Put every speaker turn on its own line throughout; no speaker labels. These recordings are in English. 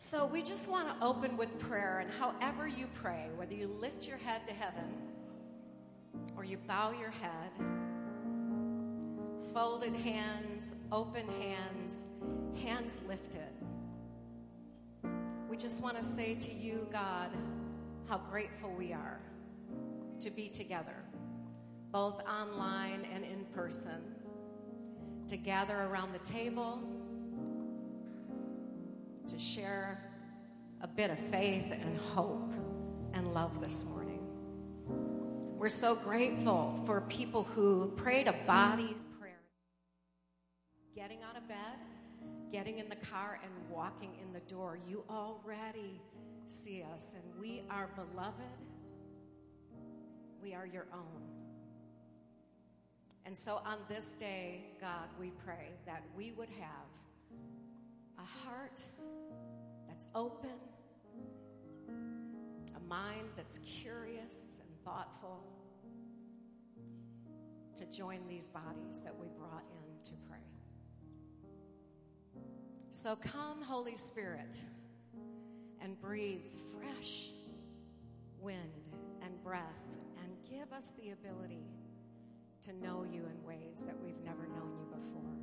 So we just want to open with prayer, and however you pray, whether you lift your head to heaven or you bow your head, folded hands, open hands, hands lifted. We just want to say to you, God, how grateful we are to be together, both online and in person, to gather around the table, to share a bit of faith and hope and love this morning. We're so grateful for people who prayed a body prayer, getting out of bed, getting in the car, and walking in the door. You already see us, and we are beloved. We are your own. And so on this day, God, we pray that we would have a heart that's open, a mind that's curious and thoughtful to join these bodies that we brought in to pray. So come, Holy Spirit, and breathe fresh wind and breath and give us the ability to know you in ways that we've never known you before.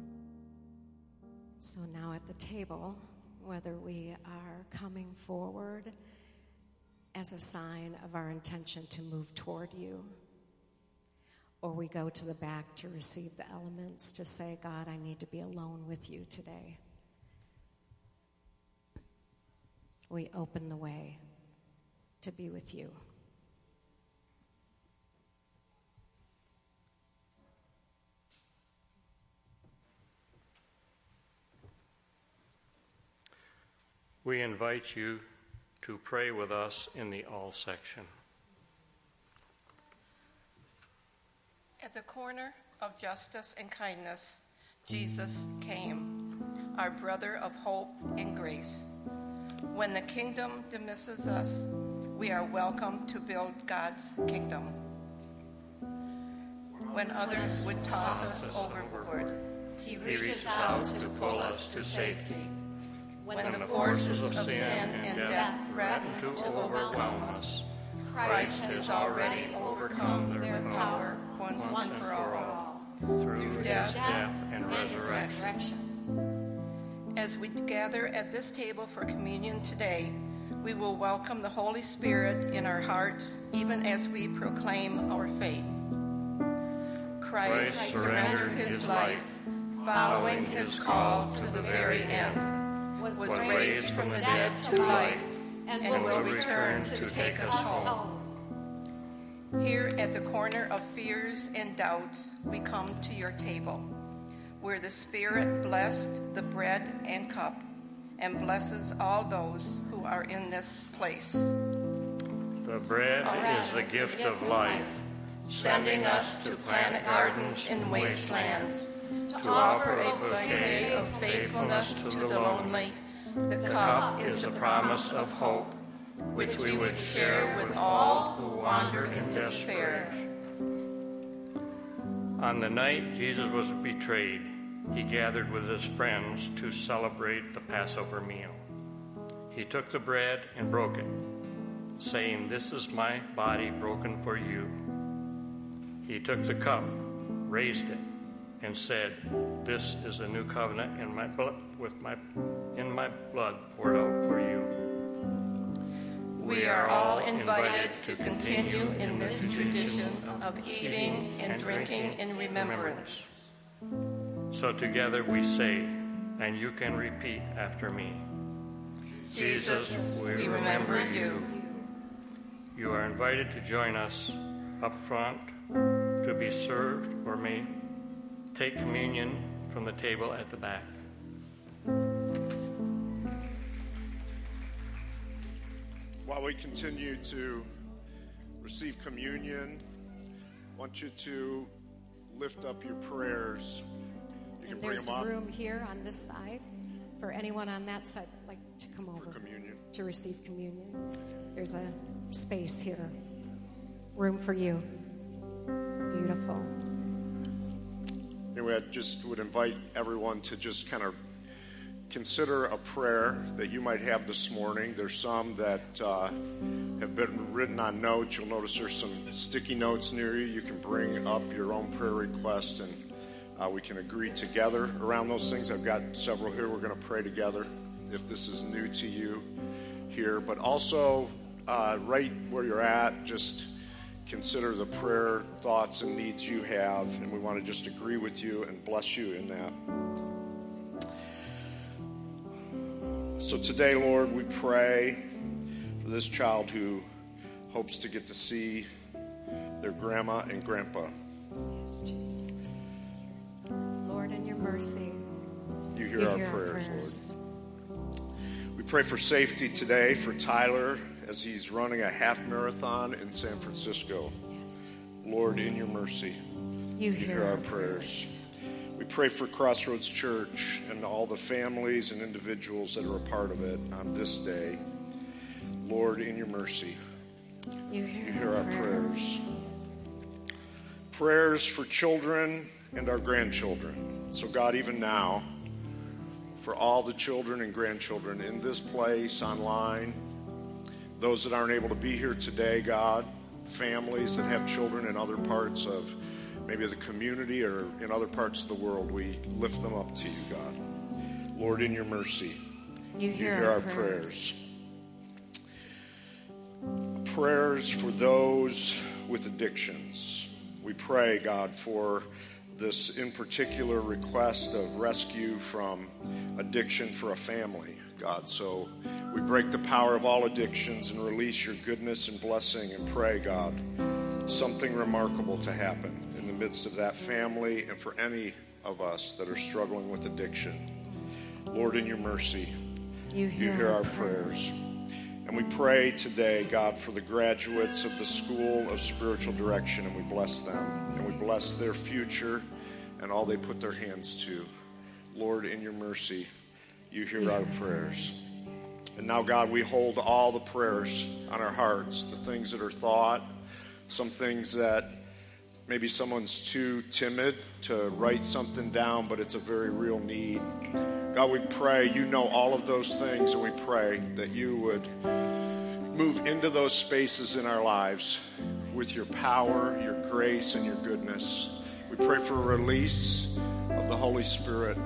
So now at the table, whether we are coming forward as a sign of our intention to move toward you, or we go to the back to receive the elements to say, God, I need to be alone with you today. We open the way to be with you.
We invite you to pray with us in the all section.
At the corner of justice and kindness, Jesus came, our brother of hope and grace. When the kingdom dismisses us, we are welcome to build God's kingdom. When others would toss us overboard, he reaches out to pull us to safety. When the forces of sin and death threaten to overwhelm us, Christ has already overcome their power once and for all. through death death and resurrection. As we gather at this table for communion today, we will welcome the Holy Spirit in our hearts even as we proclaim our faith. Christ surrendered his life, following his call to the very end was raised from the dead to life and will return to take us home. Here at the corner of fears and doubts, we come to your table, where the Spirit blessed the bread and cup and blesses all those who are in this place.
The bread is the gift of life,
sending us to plant gardens in wastelands to offer a bouquet of faithfulness to the lonely. The cup is the promise of hope, which we would share with all who wander in despair.
On the night Jesus was betrayed, he gathered with his friends to celebrate the Passover meal. He took the bread and broke it, saying, This is my body broken for you. He took the cup, raised it, and said, "This is a new covenant in my blood, with my in my blood poured out for you."
We are all invited to continue in this tradition of eating and drinking in remembrance.
So together we say, and you can repeat after me.
Jesus, we remember you.
You are invited to join us up front to be served or may take communion from the table at the back.
While we continue to receive communion, I want you to lift up your prayers. You
and there's room here on this side for anyone on that side like to come over
communion.
to receive communion. There's a space here, room for you. Beautiful.
Anyway, I just would invite everyone to just kind of consider a prayer that you might have this morning. There's some that uh, have been written on notes. You'll notice there's some sticky notes near you. You can bring up your own prayer request and uh, we can agree together around those things. I've got several here. We're going to pray together if this is new to you here. But also, uh, right where you're at, just consider the prayer thoughts and needs you have. And we want to just agree with you and bless you in that. So today, Lord, we pray for this child who hopes to get to see their grandma and grandpa.
Yes, Jesus. Lord, in your mercy,
You hear,
you
our,
hear
prayers,
our prayers.
Lord. We pray for safety today for Tyler as he's running a half marathon in San Francisco.
Yes.
Lord, in your mercy,
You
you hear our
our
prayers. We pray for Crossroads Church and all the families and individuals that are a part of it on this day. Lord, in your mercy,
You hear,
you hear our prayers. Prayers for children and our grandchildren. So, God, even now, for all the children and grandchildren in this place, online, those that aren't able to be here today, God, families that have children in other parts of maybe the community or in other parts of the world, we lift them up to you, God. Lord, in your mercy,
You
you
hear,
hear our prayers. Prayers for those with addictions. We pray, God, for this in particular request of rescue from addiction for a family, God. So we break the power of all addictions and release your goodness and blessing and pray, God, something remarkable to happen in the midst of that family and for any of us that are struggling with addiction. Lord, in your mercy,
You hear,
you hear our prayers. And we pray today, God, for the graduates of the School of Spiritual Direction, and we bless them. And we bless their future and all they put their hands to. Lord, in your mercy, you hear our prayers. And now, God, we hold all the prayers on our hearts, the things that are thought, some things that maybe someone's too timid to write something down, but it's a very real need. God, we pray, you know all of those things, and we pray that you would move into those spaces in our lives with your power, your grace, and your goodness. We pray for a release of the Holy Spirit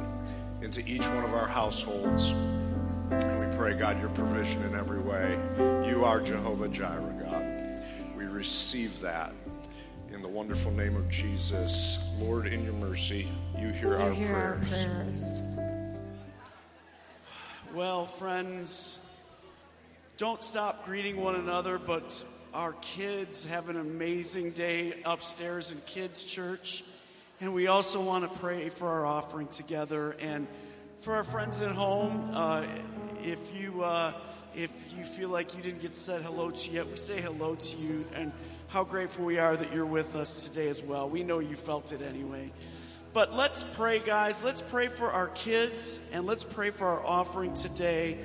into each one of our households. And we pray, God, your provision in every way. You are Jehovah Jireh, God. We receive that in the wonderful name of Jesus. Lord, in your mercy, you hear,
You
our,
hear our
prayers.
prayers.
Well, friends, don't stop greeting one another, but our kids have an amazing day upstairs in Kids Church. And we also want to pray for our offering together. And for our friends at home, uh, if you uh, if you feel like you didn't get said hello to yet, we say hello to you and how grateful we are that you're with us today as well. We know you felt it anyway. But let's pray, guys. Let's pray for our kids and let's pray for our offering today.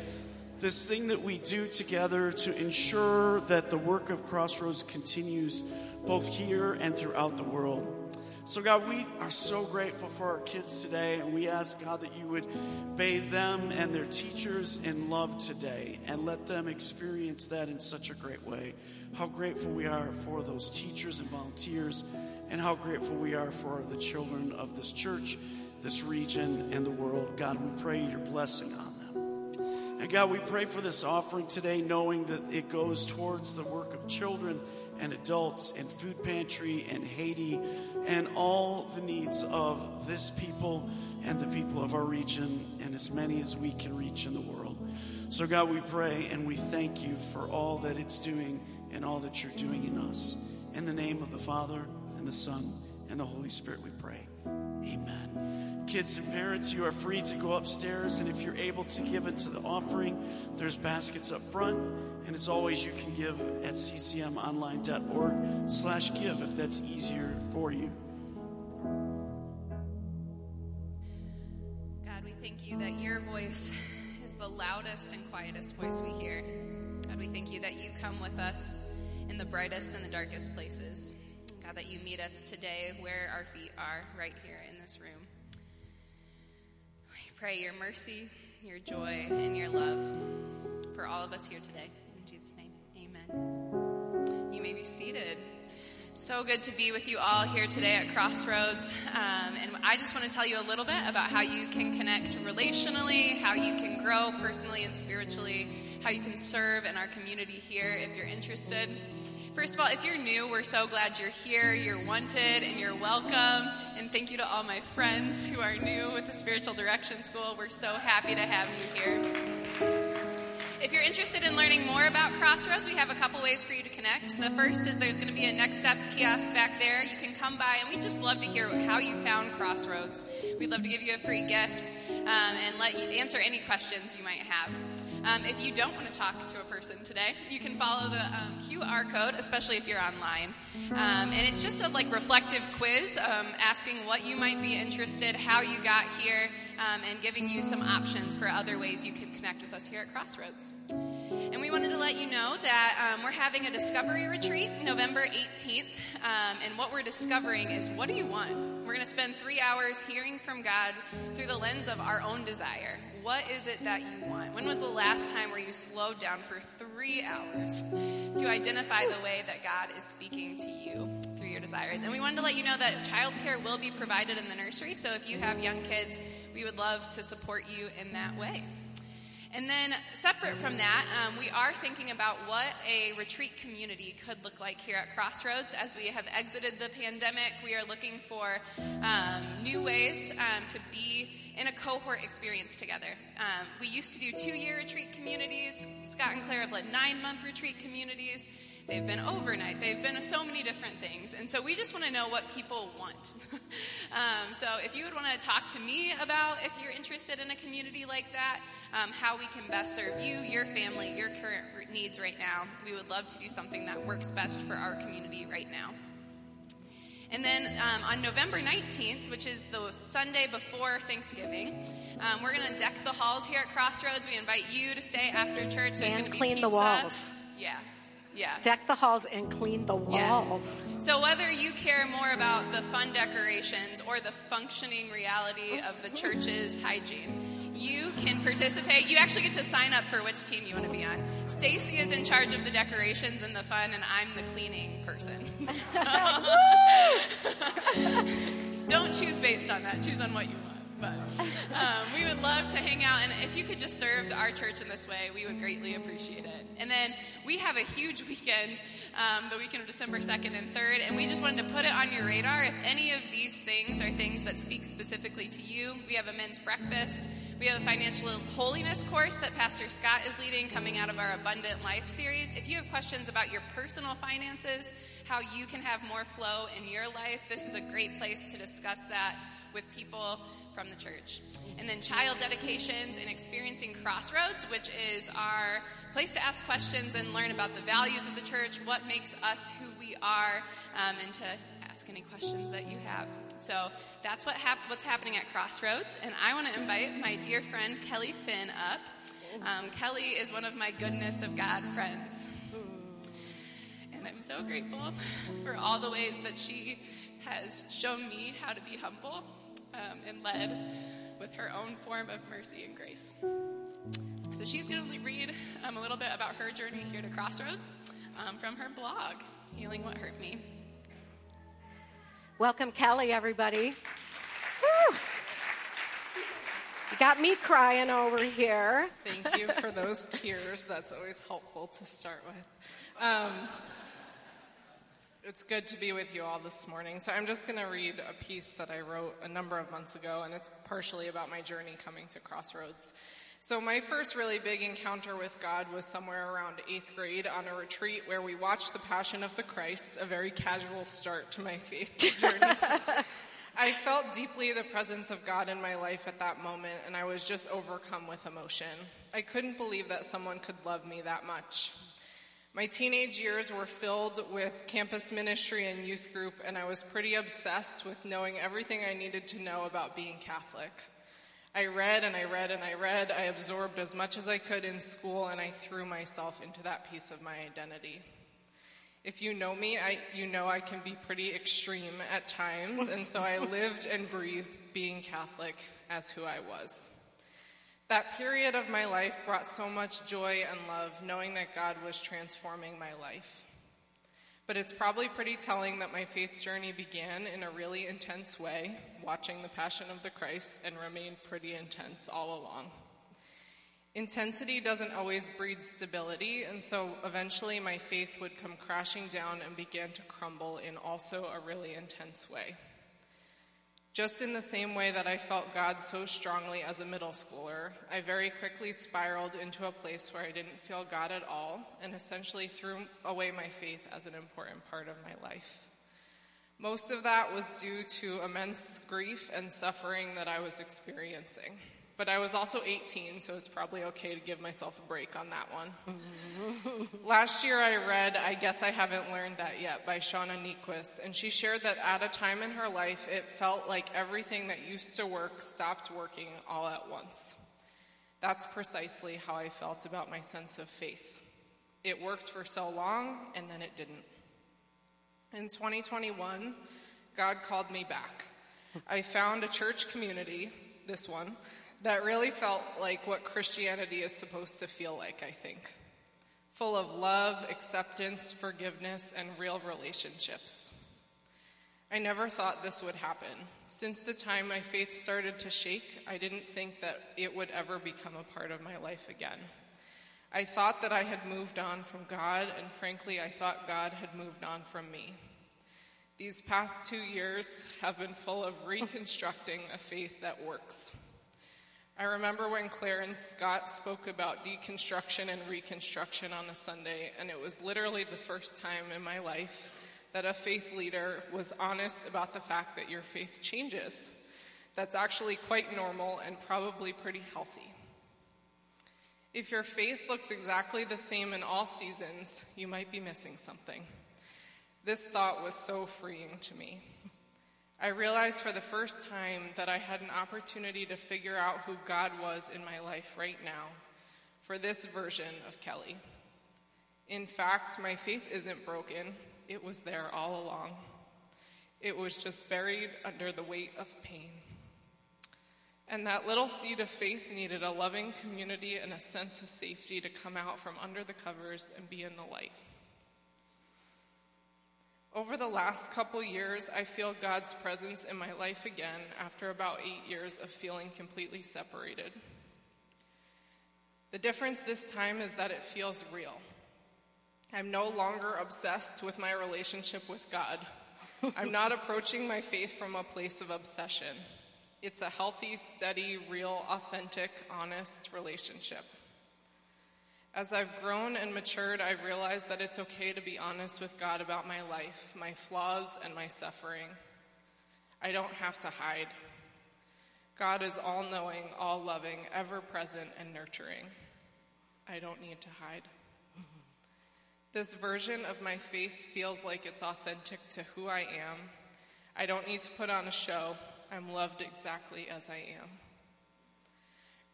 This thing that we do together to ensure that the work of Crossroads continues both here and throughout the world. So, God, we are so grateful for our kids today, and we ask, God, that you would bathe them and their teachers in love today and let them experience that in such a great way. How grateful we are for those teachers and volunteers, and how grateful we are for the children of this church, this region, and the world. God, we pray your blessing on them. And God, we pray for this offering today, knowing that it goes towards the work of children and adults and food pantry and Haiti and all the needs of this people and the people of our region and as many as we can reach in the world. So, God, we pray and we thank you for all that it's doing and all that you're doing in us. In the name of the Father and the Son and the Holy Spirit, we pray. Amen. Kids and parents, you are free to go upstairs, and if you're able to give into the offering, there's baskets up front. And as always, you can give at ccmonline.org slash give if that's easier for you.
God, we thank you that your voice is the loudest and quietest voice we hear. God, we thank you that you come with us in the brightest and the darkest places. God, that you meet us today where our feet are, right here in this room. We pray your mercy, your joy, and your love for all of us here today. In Jesus' name, amen. You may be seated. So good to be with you all here today at Crossroads. Um, and I just want to tell you a little bit about how you can connect relationally, how you can grow personally and spiritually, how you can serve in our community here if you're interested. First of all, if you're new, we're so glad you're here. You're wanted and you're welcome. And thank you to all my friends who are new with the Spiritual Direction School. We're so happy to have you here. If you're interested in learning more about Crossroads, we have a couple ways for you to connect. The first is there's going to be a Next Steps kiosk back there. You can come by, and we'd just love to hear how you found Crossroads. We'd love to give you a free gift um, and let you answer any questions you might have. Um, if you don't want to talk to a person today, you can follow the um, QR code, especially if you're online. Um, and it's just a like reflective quiz um, asking what you might be interested, how you got here, um, and giving you some options for other ways you can connect with us here at Crossroads. And we wanted to let you know that um, we're having a discovery retreat November 18th. and what we're discovering is what do you want? We're going to spend three hours hearing from God through the lens of our own desire. What is it that you want? When was the last time where you slowed down for three hours to identify the way that God is speaking to you through your desires? And we wanted to let you know that childcare will be provided in the nursery. So if you have young kids, we would love to support you in that way. And then, separate from that, um, we are thinking about what a retreat community could look like here at Crossroads. As we have exited the pandemic, we are looking for um, new ways um, to be in a cohort experience together. Um, we used to do two year retreat communities. Scott and Claire have led nine month retreat communities. They've been overnight. They've been so many different things. And so we just want to know what people want. um, so if you would want to talk to me about if you're interested in a community like that, um, how we can best serve you, your family, your current needs right now, we would love to do something that works best for our community right now. And then um, on November 19th, which is the Sunday before Thanksgiving, um, we're going to deck the halls here at Crossroads. We invite you to stay after church. There's
and
going to be
clean
pizza.
the walls.
Yeah. Yeah.
Deck the halls and clean the walls.
Yes. So whether you care more about the fun decorations or the functioning reality of the church's hygiene, you can participate. You actually get to sign up for which team you want to be on. Stacy is in charge of the decorations and the fun, and I'm the cleaning person. Don't choose based on that. Choose on what you want. But um, we would love to hang out, and if you could just serve our church in this way, we would greatly appreciate it. And then we have a huge weekend, um, the weekend of December 2nd and 3rd, and we just wanted to put it on your radar. If any of these things are things that speak specifically to you, we have a men's breakfast. We have a financial holiness course that Pastor Scott is leading coming out of our Abundant Life series. If you have questions about your personal finances, how you can have more flow in your life, this is a great place to discuss that with people from the church. And then child dedications and experiencing Crossroads, which is our place to ask questions and learn about the values of the church, what makes us who we are, um, and to ask any questions that you have. So that's what hap- what's happening at Crossroads. And I want to invite my dear friend Kelly Finn up. Um, Kelly is one of my goodness of God friends. And I'm so grateful for all the ways that she has shown me how to be humble um, and led with her own form of mercy and grace. So she's going to read um, a little bit about her journey here to Crossroads um, from her blog, Healing What Hurt Me.
Welcome, Kelly, everybody. Woo! You got me crying over here.
Thank you for those tears. That's always helpful to start with. It's good to be with you all this morning. So I'm just going to read a piece that I wrote a number of months ago, and it's partially about my journey coming to Crossroads. So my first really big encounter with God was somewhere around eighth grade on a retreat where we watched The Passion of the Christ, a very casual start to my faith journey. I felt deeply the presence of God in my life at that moment, and I was just overcome with emotion. I couldn't believe that someone could love me that much. My teenage years were filled with campus ministry and youth group, and I was pretty obsessed with knowing everything I needed to know about being Catholic. I read and I read and I read. I absorbed as much as I could in school, and I threw myself into that piece of my identity. If you know me, I, you know I can be pretty extreme at times, and so I lived and breathed being Catholic as who I was. That period of my life brought so much joy and love, knowing that God was transforming my life. But it's probably pretty telling that my faith journey began in a really intense way, watching The Passion of the Christ, and remained pretty intense all along. Intensity doesn't always breed stability, and so eventually my faith would come crashing down and begin to crumble in also a really intense way. Just in the same way that I felt God so strongly as a middle schooler, I very quickly spiraled into a place where I didn't feel God at all and essentially threw away my faith as an important part of my life. Most of that was due to immense grief and suffering that I was experiencing. But I was also 18, so it's probably okay to give myself a break on that one. Last year I read I Guess I Haven't Learned That Yet by Shauna Niequist, and she shared that at a time in her life it felt like everything that used to work stopped working all at once. That's precisely how I felt about my sense of faith. It worked for so long, and then it didn't. In 2021, God called me back. I found a church community, this one, that really felt like what Christianity is supposed to feel like, I think. Full of love, acceptance, forgiveness, and real relationships. I never thought this would happen. Since the time my faith started to shake, I didn't think that it would ever become a part of my life again. I thought that I had moved on from God, and frankly, I thought God had moved on from me. These past two years have been full of reconstructing a faith that works. I remember when Claire and Scott spoke about deconstruction and reconstruction on a Sunday, and it was literally the first time in my life that a faith leader was honest about the fact that your faith changes. That's actually quite normal and probably pretty healthy. If your faith looks exactly the same in all seasons, you might be missing something. This thought was so freeing to me. I realized for the first time that I had an opportunity to figure out who God was in my life right now for this version of Kelly. In fact, my faith isn't broken, it was there all along. It was just buried under the weight of pain. And that little seed of faith needed a loving community and a sense of safety to come out from under the covers and be in the light. Over the last couple years, I feel God's presence in my life again after about eight years of feeling completely separated. The difference this time is that it feels real. I'm no longer obsessed with my relationship with God. I'm not approaching my faith from a place of obsession. It's a healthy, steady, real, authentic, honest relationship. As I've grown and matured, I've realized that it's okay to be honest with God about my life, my flaws, and my suffering. I don't have to hide. God is all knowing, all loving, ever present, and nurturing. I don't need to hide. This version of my faith feels like it's authentic to who I am. I don't need to put on a show. I'm loved exactly as I am.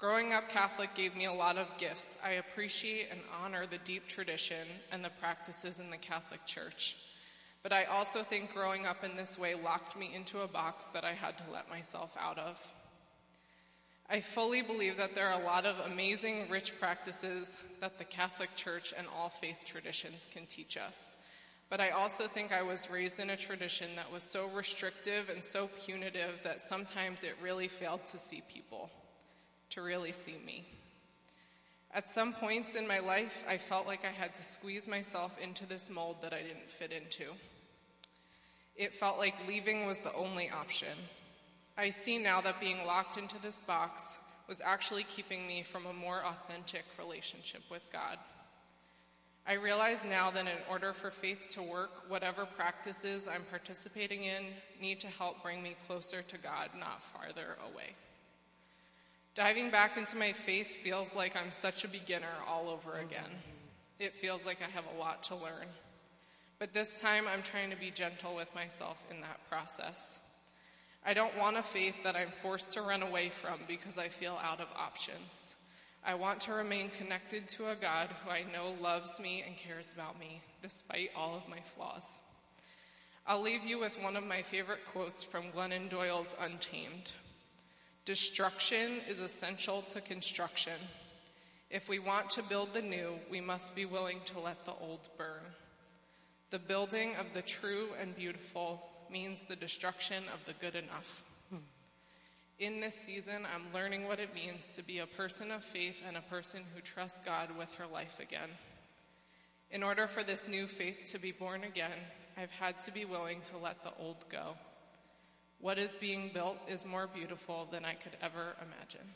Growing up Catholic gave me a lot of gifts. I appreciate and honor the deep tradition and the practices in the Catholic Church. But I also think growing up in this way locked me into a box that I had to let myself out of. I fully believe that there are a lot of amazing, rich practices that the Catholic Church and all faith traditions can teach us. But I also think I was raised in a tradition that was so restrictive and so punitive that sometimes it really failed to see people to really see me. At some points in my life, I felt like I had to squeeze myself into this mold that I didn't fit into. It felt like leaving was the only option. I see now that being locked into this box was actually keeping me from a more authentic relationship with God. I realize now that in order for faith to work, whatever practices I'm participating in need to help bring me closer to God, not farther away. Diving back into my faith feels like I'm such a beginner all over again. It feels like I have a lot to learn. But this time I'm trying to be gentle with myself in that process. I don't want a faith that I'm forced to run away from because I feel out of options. I want to remain connected to a God who I know loves me and cares about me, despite all of my flaws. I'll leave you with one of my favorite quotes from Glennon Doyle's Untamed. Destruction is essential to construction. If we want to build the new, we must be willing to let the old burn. The building of the true and beautiful means the destruction of the good enough. In this season, I'm learning what it means to be a person of faith and a person who trusts God with her life again. In order for this new faith to be born again, I've had to be willing to let the old go. What is being built is more beautiful than I could ever imagine.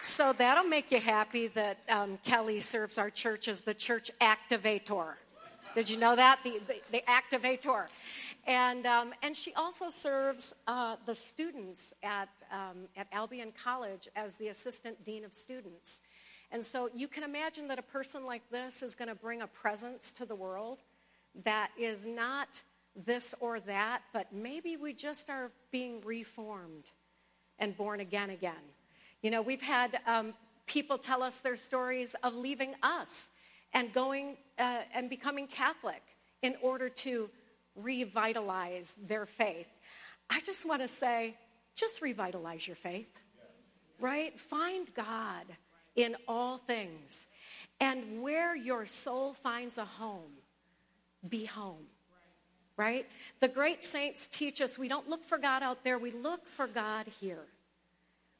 So that'll make you happy that um, Kelly serves our church as the church activator. Did you know that? The, the, the activator. And, um, and she also serves uh, the students at, um, at Albion College as the assistant dean of students. And so you can imagine that a person like this is going to bring a presence to the world that is not this or that, but maybe we just are being reformed and born again again. You know, we've had um, people tell us their stories of leaving us and going uh, and becoming Catholic in order to revitalize their faith. I just want to say, just revitalize your faith, right? Find God in all things. And where your soul finds a home, be home right? The great saints teach us we don't look for God out there, we look for God here.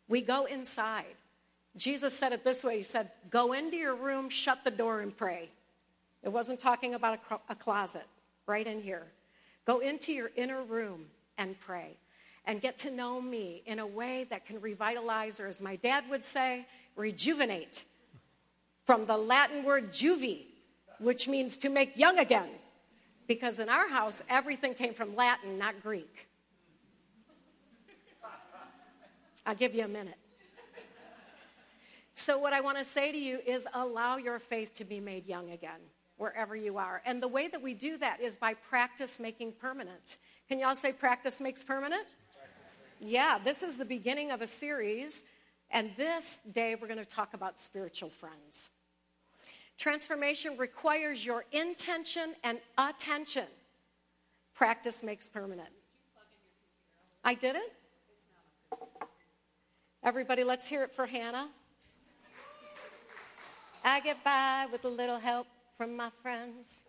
We go inside. Jesus said it this way He said, Go into your room, shut the door, and pray. It wasn't talking about a, closet, right in here. Go into your inner room and pray and get to know me in a way that can revitalize, or as my dad would say, rejuvenate. From the Latin word juvi, which means to make young again because in our house, everything came from Latin, not Greek. I'll give you a minute. So, what I want to say to you is allow your faith to be made young again, wherever you are. And the way that we do that is by practice making permanent. Can y'all say practice makes permanent? Yeah, this is the beginning of a series. And this day, we're going to talk about spiritual friends. Transformation requires your intention and attention. Practice makes permanent. I did it? Everybody, let's hear it for Hannah. I get by with a little help from my friends.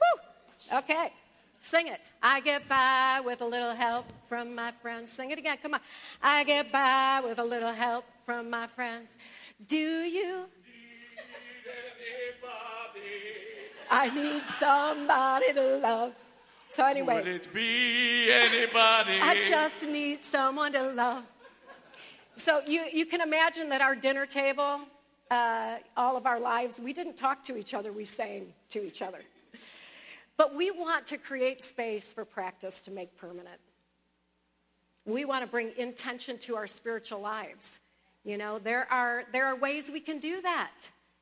Woo! Okay, sing it. I get by with a little help from my friends. Sing it again, come on. I get by with a little help from my friends. Do you I need somebody to love. So anyway,
would it be anybody?
I just need someone to love. So you you can imagine that our dinner table, uh, all of our lives, we didn't talk to each other. We sang to each other. But we want to create space for practice to make permanent. We want to bring intention to our spiritual lives. You know, there are there are ways we can do that.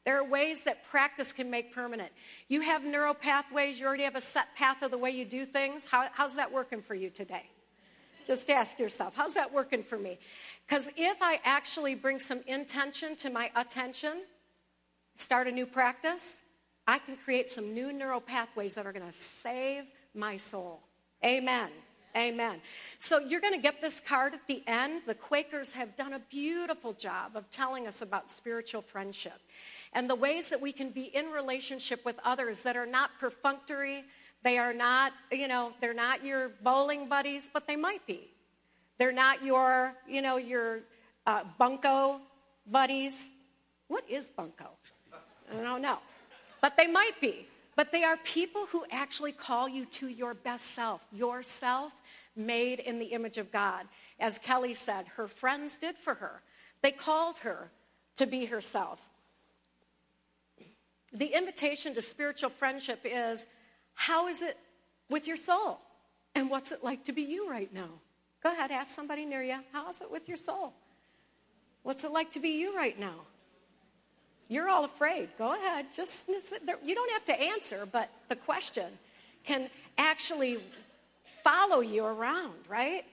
There are ways that practice can make permanent. You have neural pathways, you already have a set path of the way you do things. How, how's that working for you today? Just ask yourself, how's that working for me? Because if I actually bring some intention to my attention, start a new practice, I can create some new neural pathways that are going to save my soul. Amen. Amen. So you're going to get this card at the end. The Quakers have done a beautiful job of telling us about spiritual friendship and the ways that we can be in relationship with others that are not perfunctory. They are not, you know, they're not your bowling buddies, but they might be. They're not your, you know, your uh, bunco buddies. What is bunco? I don't know. But they might be. But they are people who actually call you to your best self, yourself made in the image of God. As Kelly said, her friends did for her. They called her to be herself. The invitation to spiritual friendship is how is it with your soul? And what's it like to be you right now? Go ahead, ask somebody near you, how's it with your soul? What's it like to be you right now? You're all afraid. Go ahead. Just you don't have to answer, but the question can actually follow you around, right?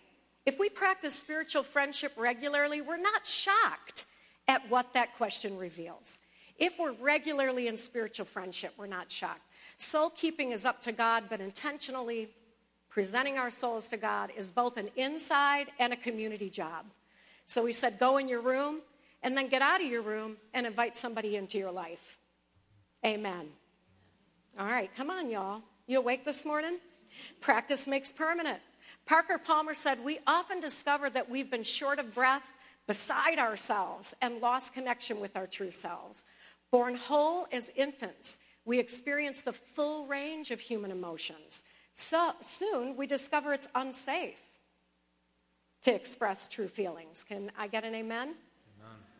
If we practice spiritual friendship regularly, we're not shocked at what that question reveals. If we're regularly in spiritual friendship, we're not shocked. Soul keeping is up to God, but intentionally presenting our souls to God is both an inside and a community job. So we said, go in your room and then get out of your room and invite somebody into your life. Amen. All right, come on, y'all. You awake this morning? Practice makes permanent. Parker Palmer said, We often discover that we've been short of breath, beside ourselves, and lost connection with our true selves. Born whole as infants, we experience the full range of human emotions. So soon we discover it's unsafe to express true feelings. Can I get an amen?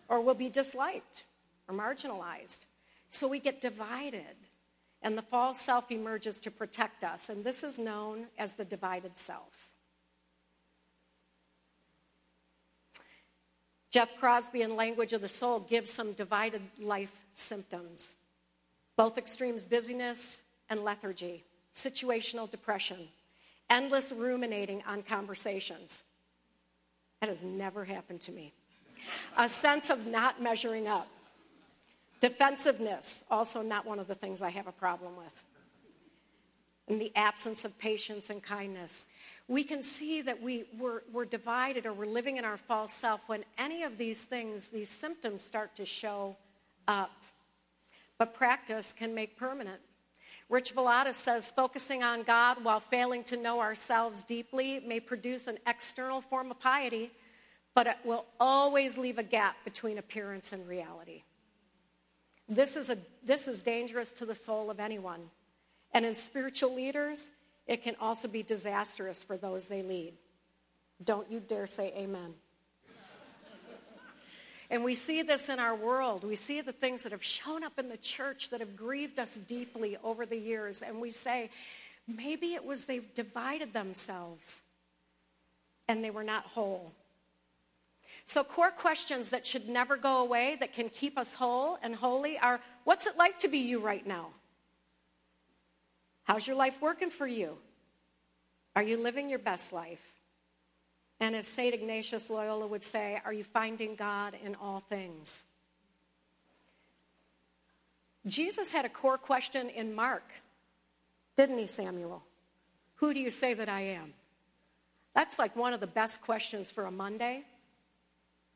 Or we'll be disliked or marginalized. So we get divided, and the false self emerges to protect us, and this is known as the divided self. Jeff Crosby in Language of the Soul gives some divided life symptoms both extremes busyness and lethargy, situational depression, endless ruminating on conversations. That has never happened to me. A sense of not measuring up. Defensiveness, also not one of the things I have a problem with. And the absence of patience and kindness. We can see that we, we're, we're divided or we're living in our false self when any of these things, these symptoms start to show up but practice can make permanent. Rich Villodas says focusing on God while failing to know ourselves deeply may produce an external form of piety, but it will always leave a gap between appearance and reality. This is, a, this is dangerous to the soul of anyone. And in spiritual leaders, it can also be disastrous for those they lead. Don't you dare say amen. And we see this in our world. We see the things that have shown up in the church that have grieved us deeply over the years. And we say, maybe it was they divided themselves and they were not whole. So, core questions that should never go away, that can keep us whole and holy, are what's it like to be you right now? How's your life working for you? Are you living your best life? And as St. Ignatius Loyola would say, are you finding God in all things? Jesus had a core question in Mark, didn't he, Samuel? Who do you say that I am? That's like one of the best questions for a Monday,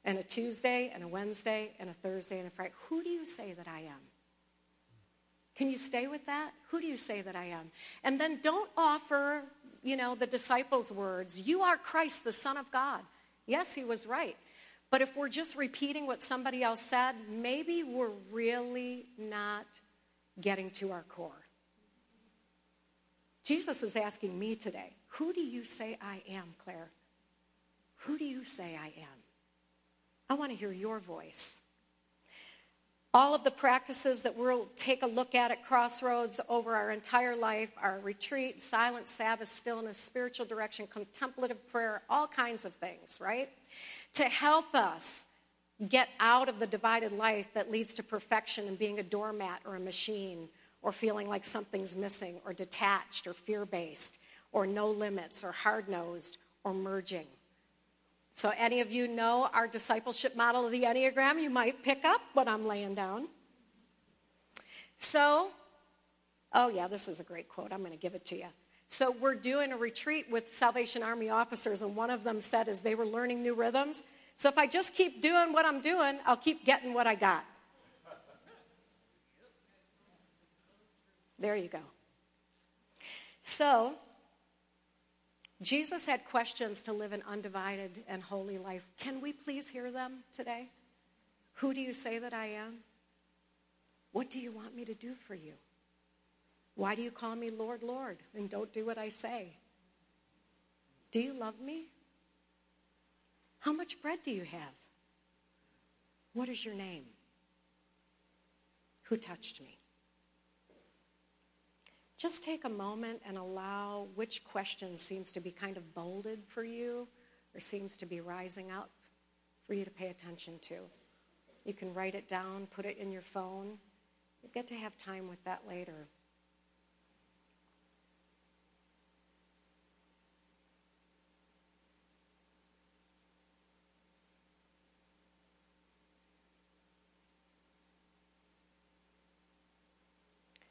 and a Tuesday, and a Wednesday, and a Thursday, and a Friday. Who do you say that I am? Can you stay with that? Who do you say that I am? And then don't offer you know, the disciples' words You are Christ, the Son of God. Yes, he was right. But if we're just repeating what somebody else said, maybe we're really not getting to our core. Jesus is asking me today, Who do you say I am, Claire? Who do you say I am? I want to hear your voice. All of the practices that we'll take a look at at Crossroads over our entire life our retreat, silent Sabbath, stillness, spiritual direction, contemplative prayer, all kinds of things, right? To help us get out of the divided life that leads to perfection and being a doormat or a machine or feeling like something's missing or detached or fear based or no limits or hard nosed or merging. So, any of you know our discipleship model of the Enneagram, you might pick up what I'm laying down. So, oh, yeah, this is a great quote. I'm going to give it to you. So, we're doing a retreat with Salvation Army officers, and one of them said as they were learning new rhythms, so if I just keep doing what I'm doing, I'll keep getting what I got. There you go. So, Jesus had questions to live an undivided and holy life. Can we please hear them today? Who do you say that I am? What do you want me to do for you? Why do you call me Lord, Lord, and don't do what I say? Do you love me? How much bread do you have? What is your name? Who touched me? Just take a moment and allow which question seems to be kind of bolded for you or seems to be rising up for you to pay attention to. You can write it down, put it in your phone. You get to have time with that later.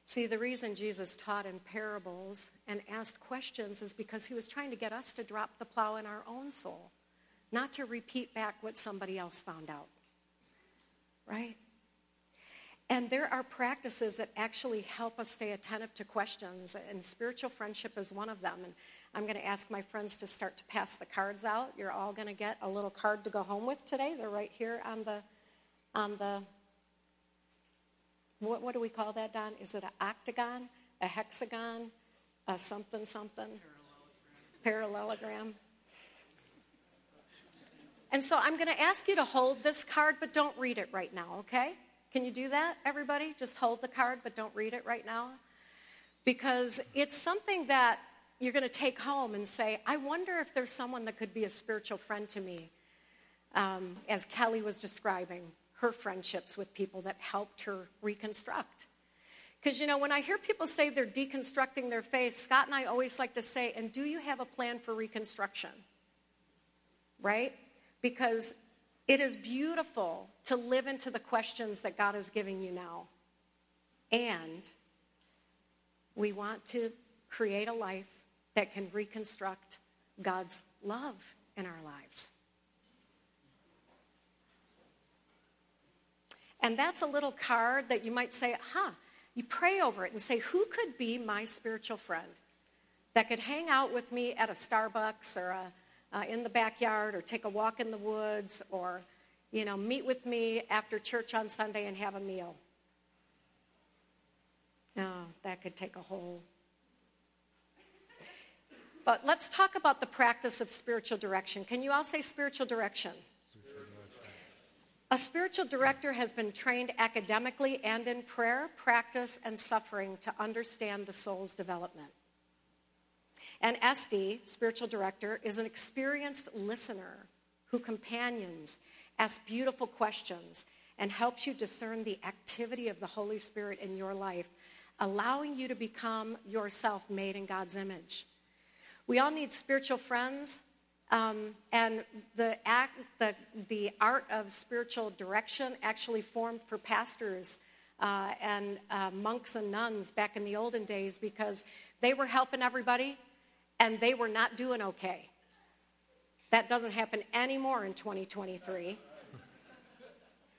See, the reason Jesus taught in parables and asked questions is because he was trying to get us to drop the plow in our own soul, not to repeat back what somebody else found out. Right? And there are practices that actually help us stay attentive to questions, and spiritual friendship is one of them. And I'm going to ask my friends to start to pass the cards out. You're all going to get a little card to go home with today. They're right here on the on the what, what do we call that, Don? Is it an octagon, a hexagon, a something something? Parallelogram. And so I'm going to ask you to hold this card, but don't read it right now, okay? Can you do that, everybody? Just hold the card, but don't read it right now? Because it's something that you're going to take home and say, I wonder if there's someone that could be a spiritual friend to me, um, as Kelly was describing her friendships with people that helped her reconstruct. Because, you know, when I hear people say they're deconstructing their faith, Scott and I always like to say, and do you have a plan for reconstruction? Right? Because it is beautiful to live into the questions that God is giving you now. And we want to create a life that can reconstruct God's love in our lives. And that's a little card that you might say, huh, you pray over it and say, who could be my spiritual friend that could hang out with me at a Starbucks or a, uh, in the backyard or take a walk in the woods or, you know, meet with me after church on Sunday and have a meal? Oh, that could take a whole. But let's talk about the practice of spiritual direction. Can you all say spiritual direction? A spiritual director has been trained academically and in prayer, practice, and suffering to understand the soul's development. And SD, spiritual director, is an experienced listener who companions, asks beautiful questions, and helps you discern the activity of the Holy Spirit in your life, allowing you to become yourself made in God's image. We all need spiritual friends um, and the, act, the, the art of spiritual direction actually formed for pastors uh, and uh, monks and nuns back in the olden days because they were helping everybody and they were not doing okay. That doesn't happen anymore in 2023.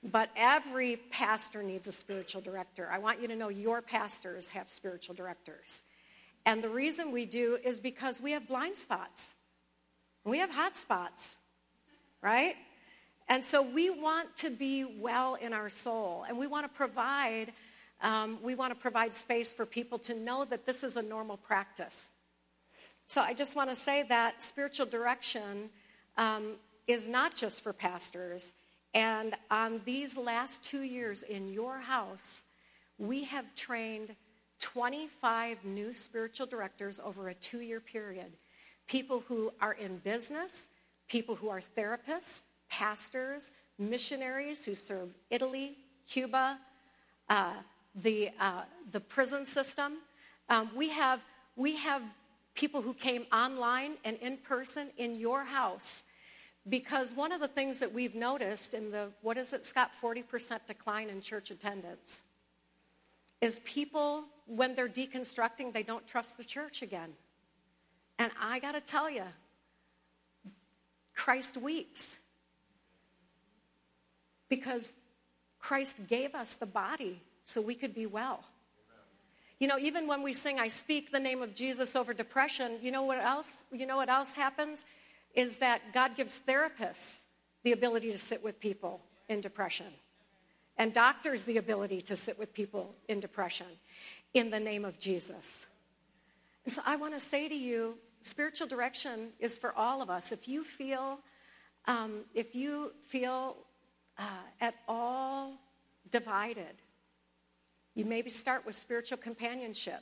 But every pastor needs a spiritual director. I want you to know your pastors have spiritual directors. And the reason we do is because we have blind spots. We have hot spots, right? And so we want to be well in our soul, and we want to provide. Um, we want to provide space for people to know that this is a normal practice. So I just want to say that spiritual direction um, is not just for pastors. And on these last two years in your house, we have trained 25 new spiritual directors over a two year period people who are in business, people who are therapists, pastors, missionaries who serve Italy, Cuba, uh, the, uh, the prison system. Um, we, have, we have people who came online and in person in your house because one of the things that we've noticed in the, what is it, Scott, 40% decline in church attendance is people, when they're deconstructing, they don't trust the church again. And I got to tell you, Christ weeps because Christ gave us the body so we could be well. You know, even when we sing, I speak the name of Jesus over depression, you know what else? You know what else happens? Is that God gives therapists the ability to sit with people in depression, and doctors the ability to sit with people in depression in the name of Jesus. And so I want to say to you, spiritual direction is for all of us. If you feel, um, if you feel uh, at all divided, you maybe start with spiritual companionship,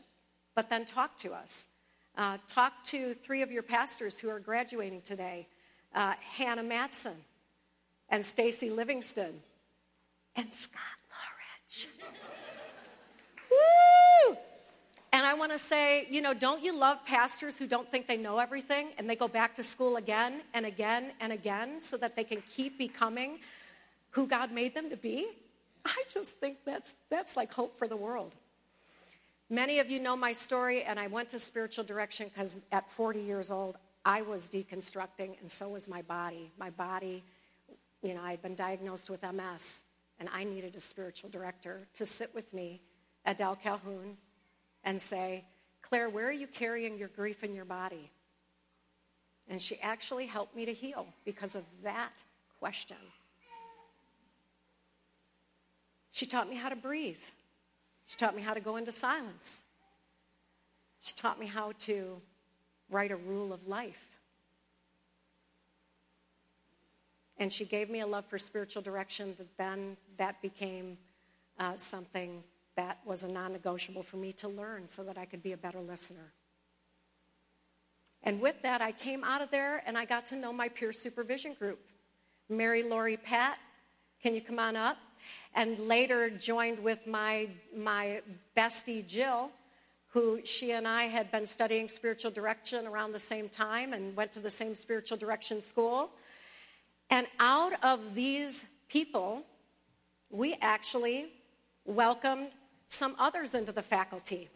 but then talk to us. Uh, talk to three of your pastors who are graduating today uh, Hannah Matson and Stacy Livingston and Scott Lawrence. Woo! And I want to say, you know, don't you love pastors who don't think they know everything and they go back to school again and again and again so that they can keep becoming who God made them to be? I just think that's, that's like hope for the world. Many of you know my story, and I went to spiritual direction because at 40 years old, I was deconstructing, and so was my body. My body, you know, I had been diagnosed with MS, and I needed a spiritual director to sit with me at Del Calhoun and say, Claire, where are you carrying your grief in your body? And she actually helped me to heal because of that question. She taught me how to breathe. She taught me how to go into silence. She taught me how to write a rule of life. And she gave me a love for spiritual direction that then that became uh, something that was a non negotiable for me to learn so that I could be a better listener. And with that, I came out of there and I got to know my peer supervision group. Mary Laurie Pat, can you come on up? And later joined with my, my bestie Jill, who she and I had been studying spiritual direction around the same time and went to the same spiritual direction school. And out of these people, we actually welcomed some others into the faculty.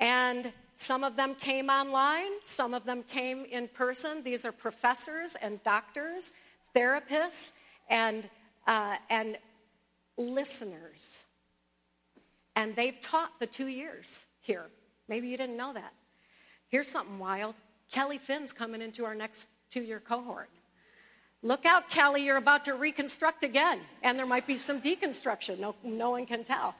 And some of them came online, some of them came in person. These are professors and doctors, therapists, and, uh, and listeners. And they've taught the two years here. Maybe you didn't know that. Here's something wild Kelly Finn's coming into our next two year cohort. Look out, Kelly, you're about to reconstruct again, and there might be some deconstruction. No, no one can tell.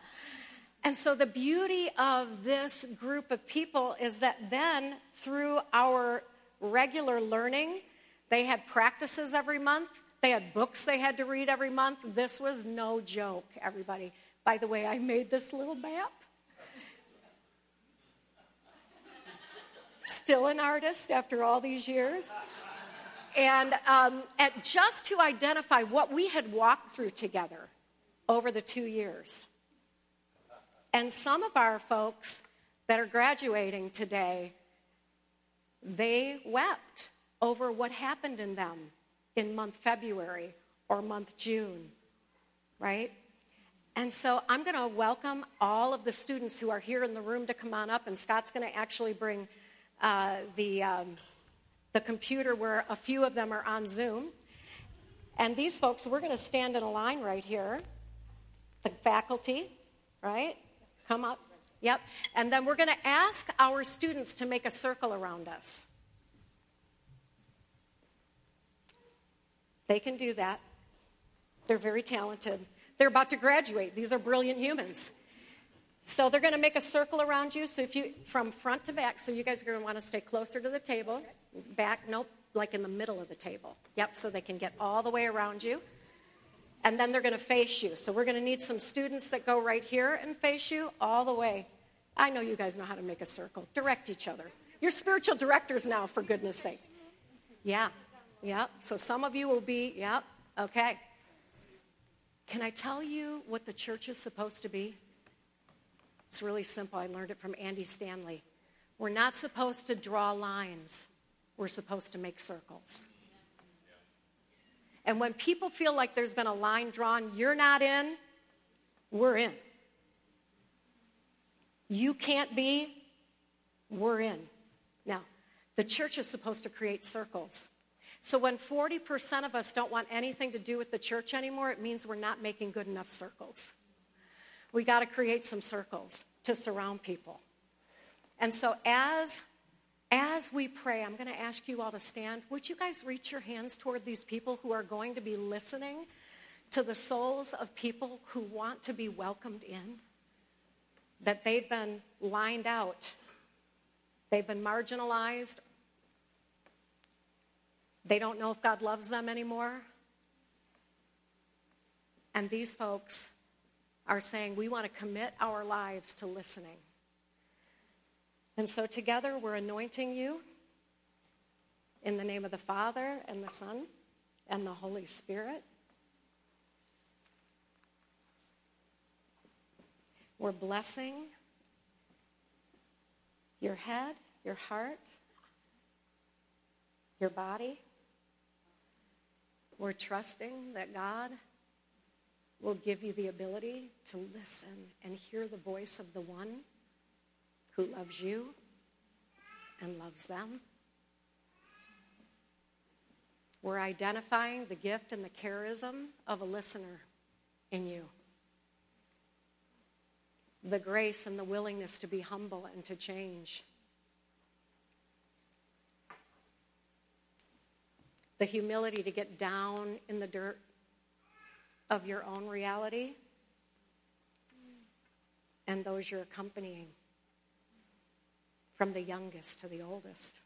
And so, the beauty of this group of people is that then, through our regular learning, they had practices every month, they had books they had to read every month. This was no joke, everybody. By the way, I made this little map. Still an artist after all these years. And, um, and just to identify what we had walked through together over the two years. And some of our folks that are graduating today, they wept over what happened in them in month February or month June, right? And so I'm going to welcome all of the students who are here in the room to come on up, and Scott's going to actually bring uh, the, um, the computer where a few of them are on Zoom. And these folks, we're going to stand in a line right here. The faculty, right? Come up. Yep. And then we're going to ask our students to make a circle around us. They can do that. They're very talented. They're about to graduate. These are brilliant humans. So they're going to make a circle around you. So if you, from front to back, so you guys are going to want to stay closer to the table. Back, nope, like in the middle of the table. Yep, so they can get all the way around you and then they're going to face you. So we're going to need some students that go right here and face you all the way. I know you guys know how to make a circle. Direct each other. You're spiritual directors now, for goodness sake. Yeah, yeah. So some of you will be, yeah, okay. Can I tell you what the church is supposed to be? It's really simple. I learned it from Andy Stanley. We're not supposed to draw lines, we're supposed to make circles. And when people feel like there's been a line drawn, you're not in, we're in. You can't be, we're in. Now, the church is supposed to create circles. So when 40% of us don't want anything to do with the church anymore, it means we're not making good enough circles. We got to create some circles to surround people. And so as as we pray, I'm going to ask you all to stand. Would you guys reach your hands toward these people who are going to be listening to the souls of people who want to be welcomed in? That they've been lined out, they've been marginalized, they don't know if God loves them anymore. And these folks are saying, we want to commit our lives to listening. And so together we're anointing you in the name of the Father and the Son and the Holy Spirit. We're blessing your head, your heart, your body. We're trusting that God will give you the ability to listen and hear the voice of the one who loves you and loves them. We're identifying the gift and the charism of a listener in you. The grace and the willingness to be humble and to change. The humility to get down in the dirt of your own reality and those you're accompanying, from the youngest to the oldest.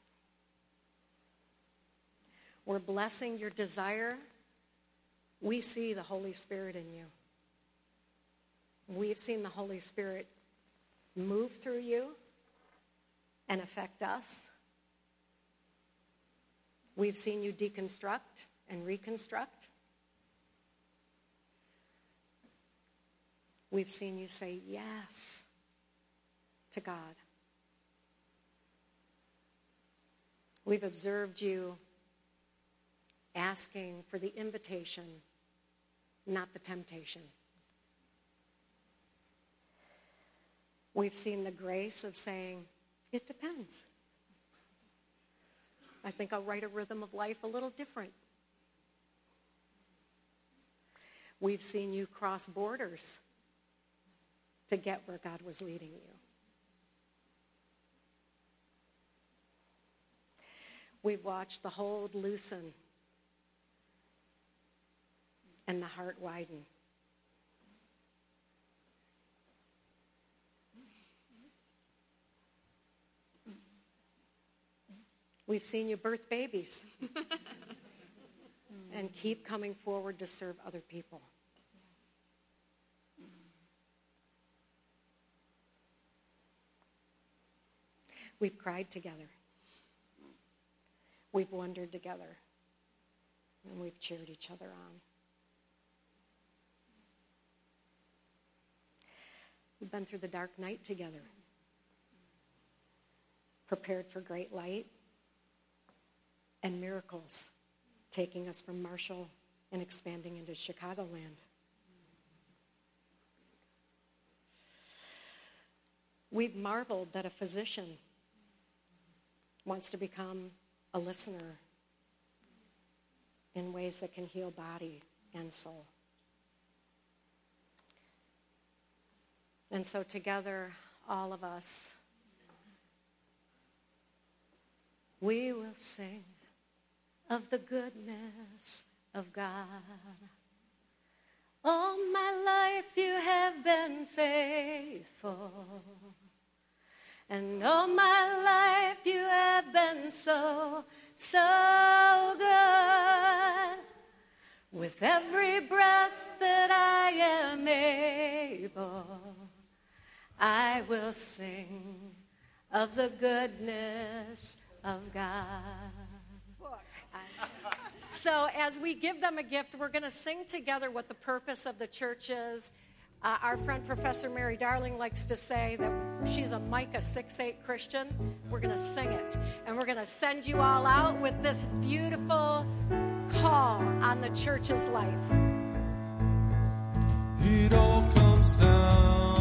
We're blessing your desire. We see the Holy Spirit in you. We've seen the Holy Spirit move through you and affect us. We've seen you deconstruct and reconstruct. We've seen you say yes to God. We've observed you asking for the invitation, not the temptation. We've seen the grace of saying, it depends. I think I'll write a rhythm of life a little different. We've seen you cross borders to get where God was leading you. We've watched the hold loosen and the heart widen. We've seen you birth babies and keep coming forward to serve other people. We've cried together. We've wondered together. And we've cheered each other on. We've been through the dark night together, prepared for great light and miracles, taking us from Marshall and expanding into Chicagoland. We've marveled that a physician wants to become a listener in ways that can heal body and soul. And so, together, all of us, we will sing of the goodness of God. All my life you have been faithful. And all my life you have been so, so good. With every breath that I am able, I will sing of the goodness of God. So, as we give them a gift, we're going to sing together what the purpose of the church is. Uh, our friend Professor Mary Darling likes to say that she's a Micah 6 8 Christian. We're going to sing it. And we're going to send you all out with this beautiful call on the church's life.
It all comes down.